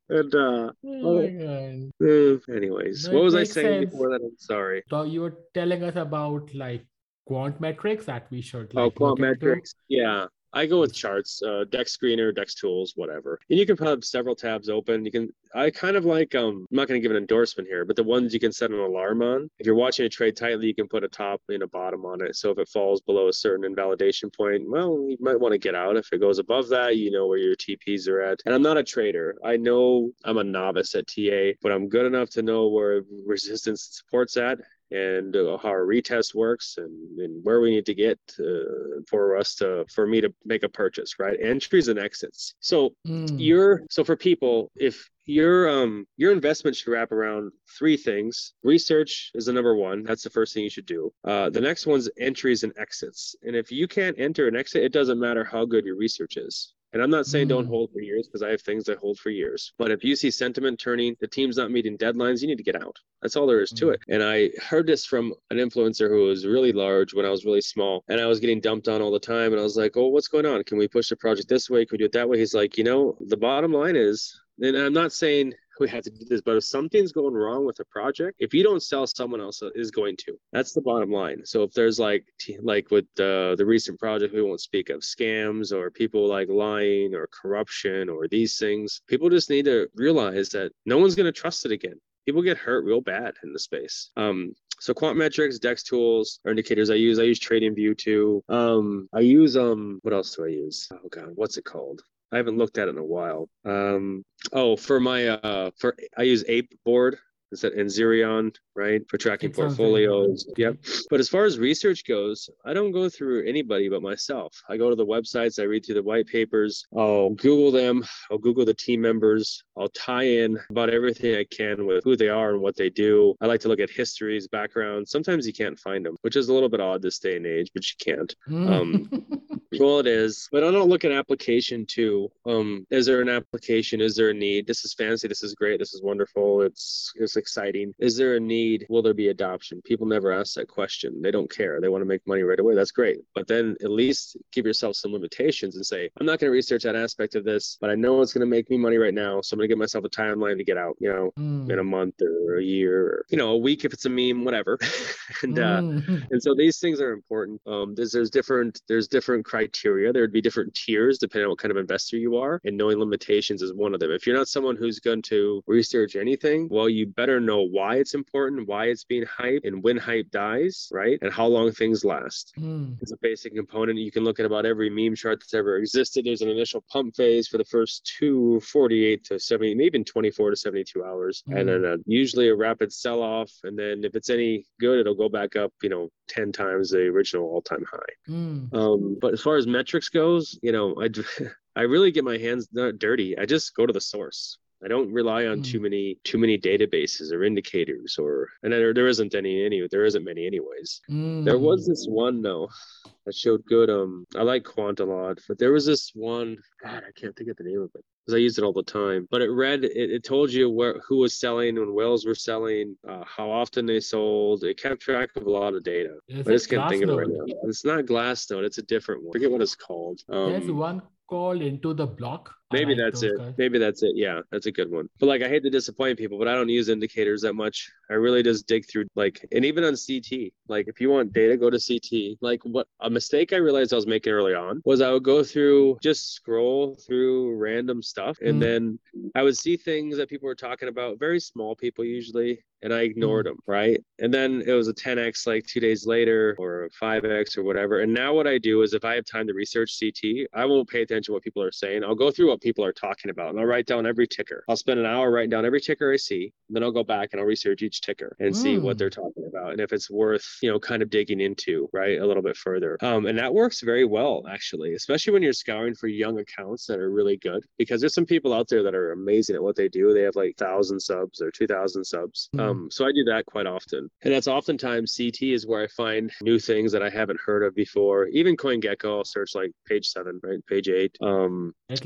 And uh, oh eh, anyways, That what was I saying before that? I'm sorry. So you were telling us about like quant metrics that we should like oh, quant look into. metrics. Yeah. I go with charts, uh, Dex Screener, Dex Tools, whatever. And you can have several tabs open. You can, I kind of like, um, I'm not going to give an endorsement here, but the ones you can set an alarm on. If you're watching a trade tightly, you can put a top and a bottom on it. So if it falls below a certain invalidation point, well, you might want to get out. If it goes above that, you know where your TPs are at. And I'm not a trader. I know I'm a novice at TA, but I'm good enough to know where resistance and support's at and uh, how our retest works and, and where we need to get uh, for us to for me to make a purchase right? Entries and exits. So Mm. your so for people if your um your investment should wrap around three things. Research is the number one. That's the first thing you should do. Uh the next one's entries and exits. And if you can't enter and exit it doesn't matter how good your research is and I'm not saying don't Mm. hold for years because I have things that hold for years. But if you see sentiment turning, the team's not meeting deadlines, you need to get out. That's all there is to Mm. it. And I heard this from an influencer who was really large when I was really small. And I was getting dumped on all the time. And I was like, oh, what's going on? Can we push the project this way? Can we do it that way? He's like, you know, the bottom line is, and I'm not saying we have to do this, but if something's going wrong with a project, if you don't sell, someone else is going to. That's the bottom line. So if there's like like with the the recent project, we won't speak of scams or people like lying or corruption or these things. People just need to realize that no one's going to trust it again. People get hurt real bad in the space. Um, so quant metrics, Dex tools are indicators I use. I use Trading View too. Um, I use um, what else do I use? Oh god, what's it called? I haven't looked at it in a while. Um, oh, for my uh, for I use Ape Board. Is that and Zerion, right? For tracking portfolios. good. Yep. But as far as research goes, I don't go through anybody but myself. I go to the websites, I read through the white papers, I'll Google them, I'll Google the team members, I'll tie in about everything I can with who they are and what they do. I like to look at histories, backgrounds. Sometimes you can't find them, which is a little bit odd this day and age, but you can't. Um, Well, it is, but I don't look at application too. Um, is there an application? Is there a need? This is fancy. This is great. This is wonderful. It's it's exciting. Is there a need? Will there be adoption? People never ask that question. They don't care. They want to make money right away. That's great. But then at least give yourself some limitations and say, I'm not going to research that aspect of this, but I know it's going to make me money right now. So I'm going to give myself a timeline to get out. You know, Mm. in a month or a year, or you know, a week if it's a meme, whatever. and uh, Mm. and so these things are important um there's there's different there's different criteria there'd be different tiers depending on what kind of investor you are and knowing limitations is one of them if you're not someone who's going to research anything well you better know why it's important why it's being hyped and when hype dies right and how long things last Mm. it's a basic component. You can look at about every meme chart that's ever existed. There's an initial pump phase for the first two, 48 to 70, maybe even 24 to 72 hours. And then uh, usually a rapid sell off. And then if it's any good, it'll go back up, you know, 10 times the original all time high. Mm. Um, but as far as metrics goes, you know, I, I really get my hands dirty. I just go to the source. I don't rely on Mm. too many too many databases or indicators or and there, there isn't any any there isn't many anyways. There was Mm. this one though that showed good. Um, I like Quant a lot, but there was this one. God, I can't think of the name of it because I use it all the time. But it read, it, it told you where who was selling when whales were selling, uh, how often they sold. It kept track of a lot of data. Is I just can't think of it right now. It's not Glassnode. It's a different one. I forget what it's called. There's Um, one called Into the Block. Maybe like that's it. guys. Maybe that's it. Yeah, that's a good one. But like, I hate to disappoint people, but I don't use indicators that much. I really just dig through like, and even on CT, like if you want data, go to CT. Like what a mistake I realized I was making early on was I would go through, just scroll through random stuff, and Mm. then I would see things that people were talking about, very small people usually, and I ignored them, right? And then it was a 10x like two days later or a 5x or whatever. And now what I do is if I have time to research CT, I won't pay attention to what people are saying. I'll go through what people are talking about and I'll write down every ticker. I'll spend an hour writing down every ticker I see. And then I'll go back and I'll research each ticker and see what Mm. they're talking about and if it's worth, you know, kind of digging into, right? A little bit further. Um, and that works very well, actually, especially when you're scouring for young accounts that are really good because there's some people out there that are amazing at what they do. They have like thousand subs or 2000 subs. Mm. Um, so I do that quite often. And that's oftentimes CT is where I find new things that I haven't heard of before. Even CoinGecko, I'll search like page seven, right? Page eight. Um, uh, it's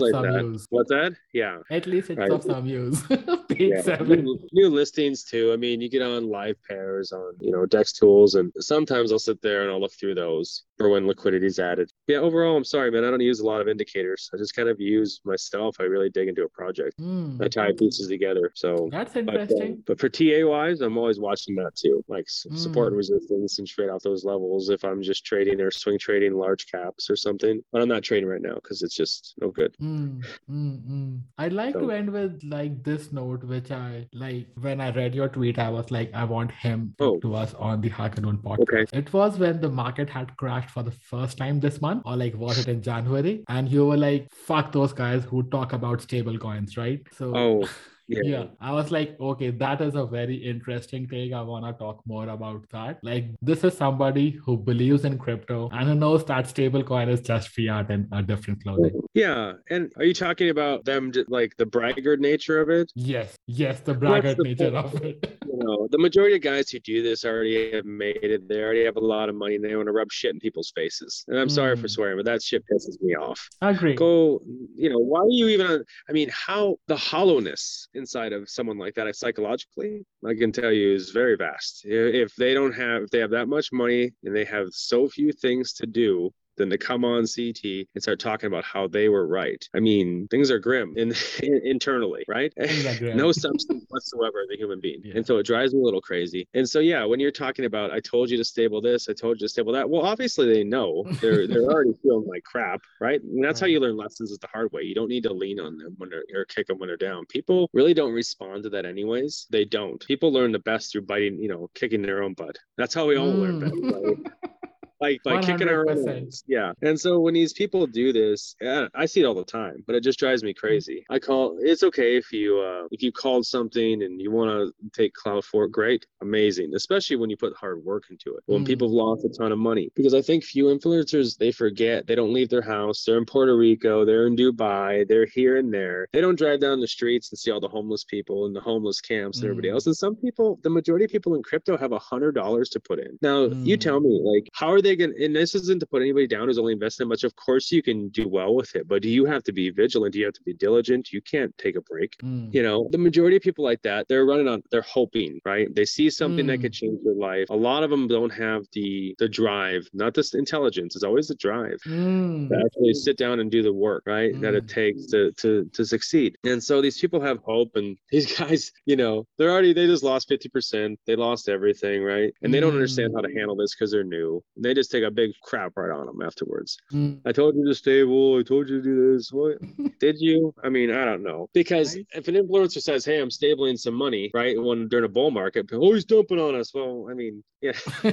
things like that. use. What's that? Yeah. At least it's Right. of some use. Yeah. New, new listings too. I mean, you get on live pairs on, you know, Dex tools, and sometimes I'll sit there and I'll look through those for when liquidity is added. Yeah, overall, I'm sorry, man. I don't use a lot of indicators. I just kind of use myself. I really dig into a project. Mm. I tie pieces together. So That's but, uh, interesting. but for TA wise, I'm always watching that too, like s- support Mm. and resistance and trade off those levels. If I'm just trading or swing trading large caps or something, but I'm not trading right now because it's just no good. Mm, mm, mm. I'd like So- to end with like this note, which I like when I read your tweet, I was like, I want him to, Oh. to us on the Hacker Noon podcast. Okay. It was when the market had crashed for the first time this month, or like was it in January? And you were like, fuck those guys who talk about stable coins, right? So Oh, Yeah. yeah i was like okay that is a very interesting take i want to talk more about that like this is somebody who believes in crypto and who knows that stablecoin is just fiat and a different clothing Yeah, and are you talking about them just like the braggart nature of it? yes yes the braggart the nature point? of it You know, the majority of guys who do this already have made it. They already have a lot of money and they want to rub shit in people's faces. And I'm sorry for Mm. swearing, but that shit pisses me off. I agree Go, you know, why are you even on? I mean, how the hollowness inside of someone like that psychologically, I can tell you, is very vast. If they don't have, if they have that much money and they have so few things to do, than to come on CT and start talking about how they were right. I mean, things are grim in, internally, right? Things are grim. no substance whatsoever the human being. Yeah. And so it drives me a little crazy. And so yeah, when you're talking about I told you to stable this, I told you to stable that, well, obviously they know. They're they're already feeling like crap, right? And that's how you learn lessons is the hard way. You don't need to lean on them when they're or kick them when they're down. People really don't respond to that anyways. They don't. People learn the best through biting, you know, kicking their own butt. That's how we all learn mm. better, right? Mm. like by kicking our own 100%. ass. yeah and so when these people do this yeah, i see it all the time but it just drives me crazy i call it's okay if you uh if you called something and you want to take cloud for it great amazing especially when you put hard work into it when Mm. people have lost a ton of money because i think few influencers they forget they don't leave their house they're in puerto rico they're in dubai they're here and there they don't drive down the streets and see all the homeless people and the homeless camps and everybody Mm. else and some people the majority of people in crypto have a hundred dollars to put in now you Mm. tell me like how are they and this isn't to put anybody down who's only invested much of course you can do well with it but do you have to be vigilant you have to be diligent you can't take a break Mm. you know the majority of people like that they're running on they're hoping right they see something that Mm. could change their life a lot of them don't have the the drive not this intelligence it's always the drive Mm. to actually sit down and do the work right that it Mm. takes to to to succeed and so these people have hope and these guys you know they're already they just lost 50% they lost everything right and they don't understand Mm. how to handle this because they're new they just take a big crap right on them afterwards Mm. i told you to stable i told you to do this what did you i mean i don't know because Right. if an influencer says hey i'm stabling some money right when during a bull market oh he's dumping on us well i mean yeah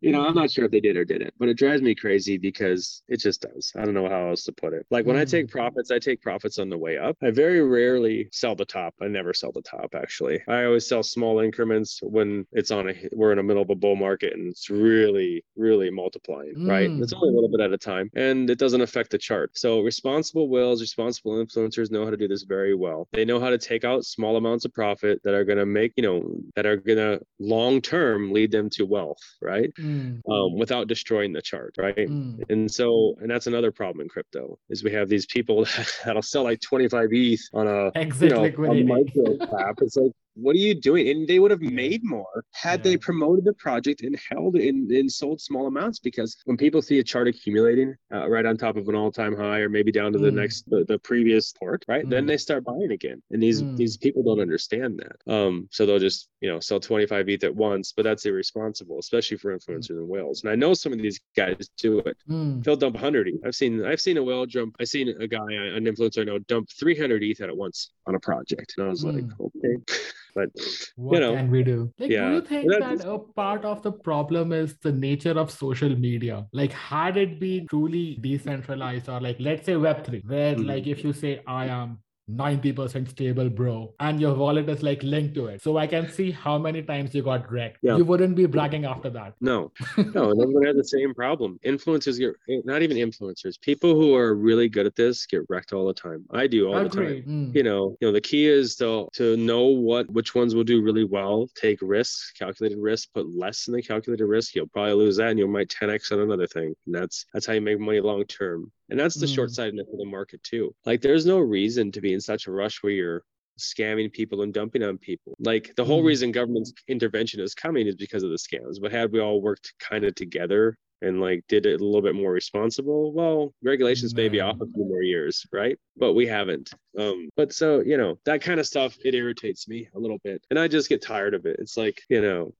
you know, I'm not sure if they did or didn't, but it drives me crazy because it just does. I don't know how else to put it. Like when I take Mm. profits, I take profits on the way up. I very rarely sell the top. I never sell the top actually. I always sell small increments when it's on a we're in the middle of a bull market and it's really really multiplying, right? Mm. It's only a little bit at a time and it doesn't affect the chart. So responsible whales, responsible influencers know how to do this very well. They know how to take out small amounts of profit that are going to make, you know, that are going to long term lead them to wealth, right? Mm. um, without destroying the chart, right? Mm. And so, and that's another problem in crypto is we have these people that'll sell like 25 ETH on a Exit you know a liquidity. micro cap. It's like, what are you doing? And they would have made more had Yeah. they promoted the project and held and, and sold small amounts. Because when people see a chart accumulating uh, right on top of an all-time high or maybe down to the Mm. next the, the previous port, right? Then Mm. they start buying again. And these Mm. these people don't understand that. Um, so they'll just you know sell 25 ETH at once, but that's irresponsible, especially for influencers and whales. And I know some of these guys do it. Mm. They'll dump 100 ETH. I've seen I've seen a whale jump. I've seen a guy, an influencer I know, dump 300 ETH at once on a project, and I was like, Mm. okay, but What know, can we do? Like, do you think That's- that a part of the problem is the nature of social media? Like, had it been truly decentralized, or like, let's say Web3, where Mhm. like if you say, I am 90% stable, bro, and your wallet is like linked to it. So I can see how many times you got wrecked. Yeah. You wouldn't be bragging after that. no, no, and everyone has the same problem. Influencers get not even influencers. People who are really good at this get wrecked all the time. I do all the time. Mm. you know you know the key is to to know what which ones will do really well take risks calculated risk put less in the calculated risk you'll probably lose that and you might 10x on another thing and that's that's how you make money long term and that's the Mm. short-sightedness of the market too. Like there's no reason to be in such a rush where you're scamming people and dumping on people. Like the whole Mm. reason government's intervention is coming is because of the scams. But had we all worked kind of together and like did it a little bit more responsible well regulations may be off a few more years right? But we haven't. Um but so you know that kind of stuff it irritates me a little bit. And i just get tired of it. It's like you know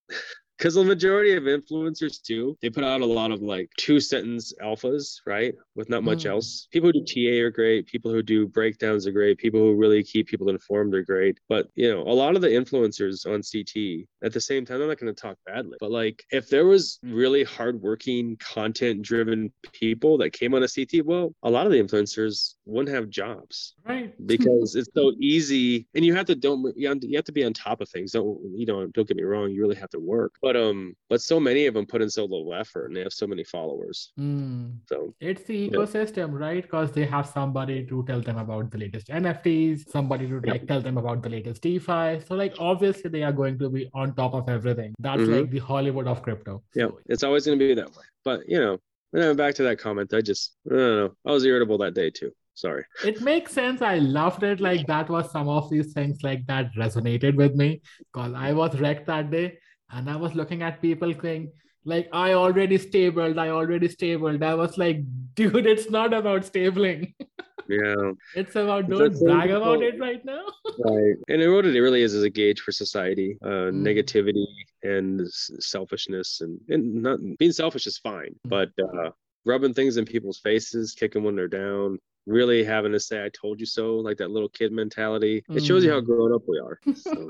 because the majority of influencers too, they put out a lot of like two sentence alphas, right? With not much Mm. else. People who do TA are great. People who do breakdowns are great. People who really keep people informed are great. But you know, a lot of the influencers on CT at the same time, I'm not going to talk badly, but like if there was really hardworking, content driven people that came on a CT, well, a lot of the influencers wouldn't have jobs Right. because it's so easy and you have to don't you have to- you have to be on top of things don't you know don't get me wrong you really have to work but um but so many of them put in so little effort and they have so many followers Mm. so It's the ecosystem, right? Because they have somebody to tell them about the latest NFTs, somebody to Yep. like tell them about the latest DeFi. So like obviously they are going to be on top of everything. That's Mhm. like the Hollywood of crypto. yeah So it's always going to be that way but you know and back to that comment i just i don't know i was irritable that day too sorry it makes sense. I loved it. Like that was some of these things like that resonated with me because I was wrecked that day and I was looking at people going like I already stabled, I already stabled. I was like, dude, it's not about stabling. yeah It's about don't brag about it right now. right and what it really is is a gauge for society uh Mm. negativity and selfishness and, and not being selfish is fine Mm. but uh rubbing things in people's faces kicking when they're down really having to say i told you so like that little kid mentality it shows you how Mm. grown up we are so.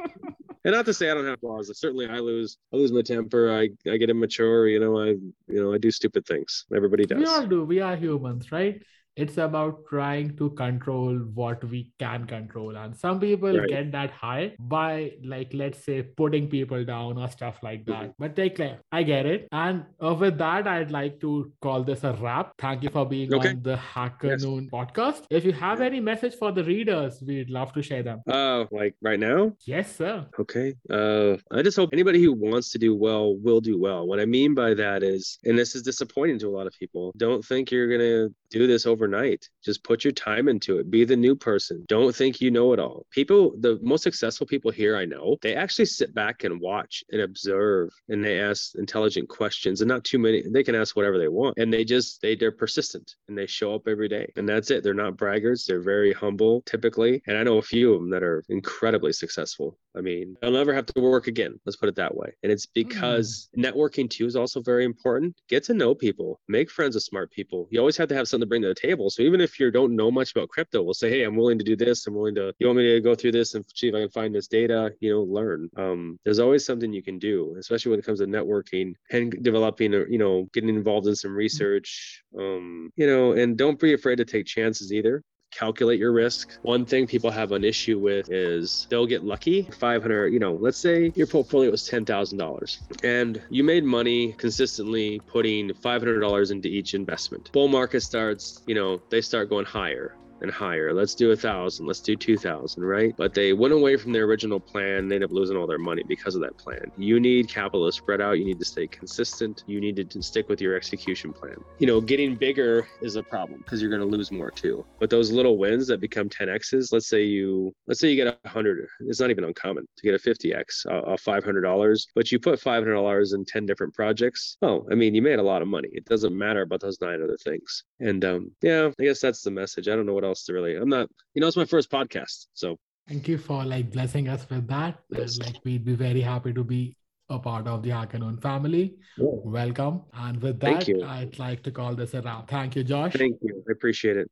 and not to say i don't have flaws certainly i lose i lose my temper i i get immature you know i you know i do stupid things everybody does. We all do. We are humans, right? It's about trying to control what we can control. And some people Right. get that high by, like, let's say, putting people down or stuff like that. Mhm. But take like, I get it. And uh, with that, I'd like to call this a wrap. Thank you for being Okay. on the Hacker Noon podcast. If you have any message for the readers, we'd love to share them. uh like right now Yes, sir. Okay. Uh, I just hope anybody who wants to do well will do well. What I mean by that is, and this is disappointing to a lot of people, don't think you're going to do this overnight. Just put your time into it. Be the new person. Don't think you know it all. People, the most successful people here I know, they actually sit back and watch and observe and they ask intelligent questions and not too many. They can ask whatever they want and they just, they, they're persistent and they show up every day. And that's it. They're not braggarts. They're very humble typically. And I know a few of them that are incredibly successful. I mean, they'll never have to work again. Let's put it that way. And it's because networking too is also very important. Get to know people, make friends with smart people. You always have to have something to bring to the table. So even if you don't know much about crypto, we'll say, hey, I'm willing to do this. I'm willing to, you want me to go through this and see if I can find this data, you know, learn. Um, there's always something you can do, especially when it comes to networking and developing, or, you know, getting involved in some research, um, you know, and don't be afraid to take chances either calculate your risk. One thing people have an issue with is they'll get lucky. 500, you know, let's say your portfolio was $10,000 and you made money consistently putting $500 into each investment. Bull market starts, you know, they start going higher and higher. Let's do a thousand. Let's do two thousand, right? But they went away from their original plan. They end up losing all their money because of that plan. You need capital to spread out. You need to stay consistent. You need to, stick with your execution plan. You know, getting bigger is a problem because you're going to lose more too. But those little wins that become 10x's. Let's say you let's say you get a hundred. It's not even uncommon to get a 50x of five hundred dollars, but you put five hundred dollars in 10 different projects. Oh, I mean, you made a lot of money. It doesn't matter about those nine other things. And um, yeah, I guess that's the message. I don't know what else to really. I'm not. You know, it's my first podcast, so Thank you for like blessing us with that. Uh, yes. like we'd be very happy to be a part of the Hacker Noon family. Welcome. And with Thank that, you. I'd like to call this a wrap. Thank you, Josh. thank you. I appreciate it.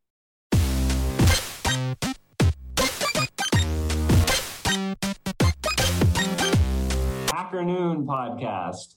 Hacker Noon podcast.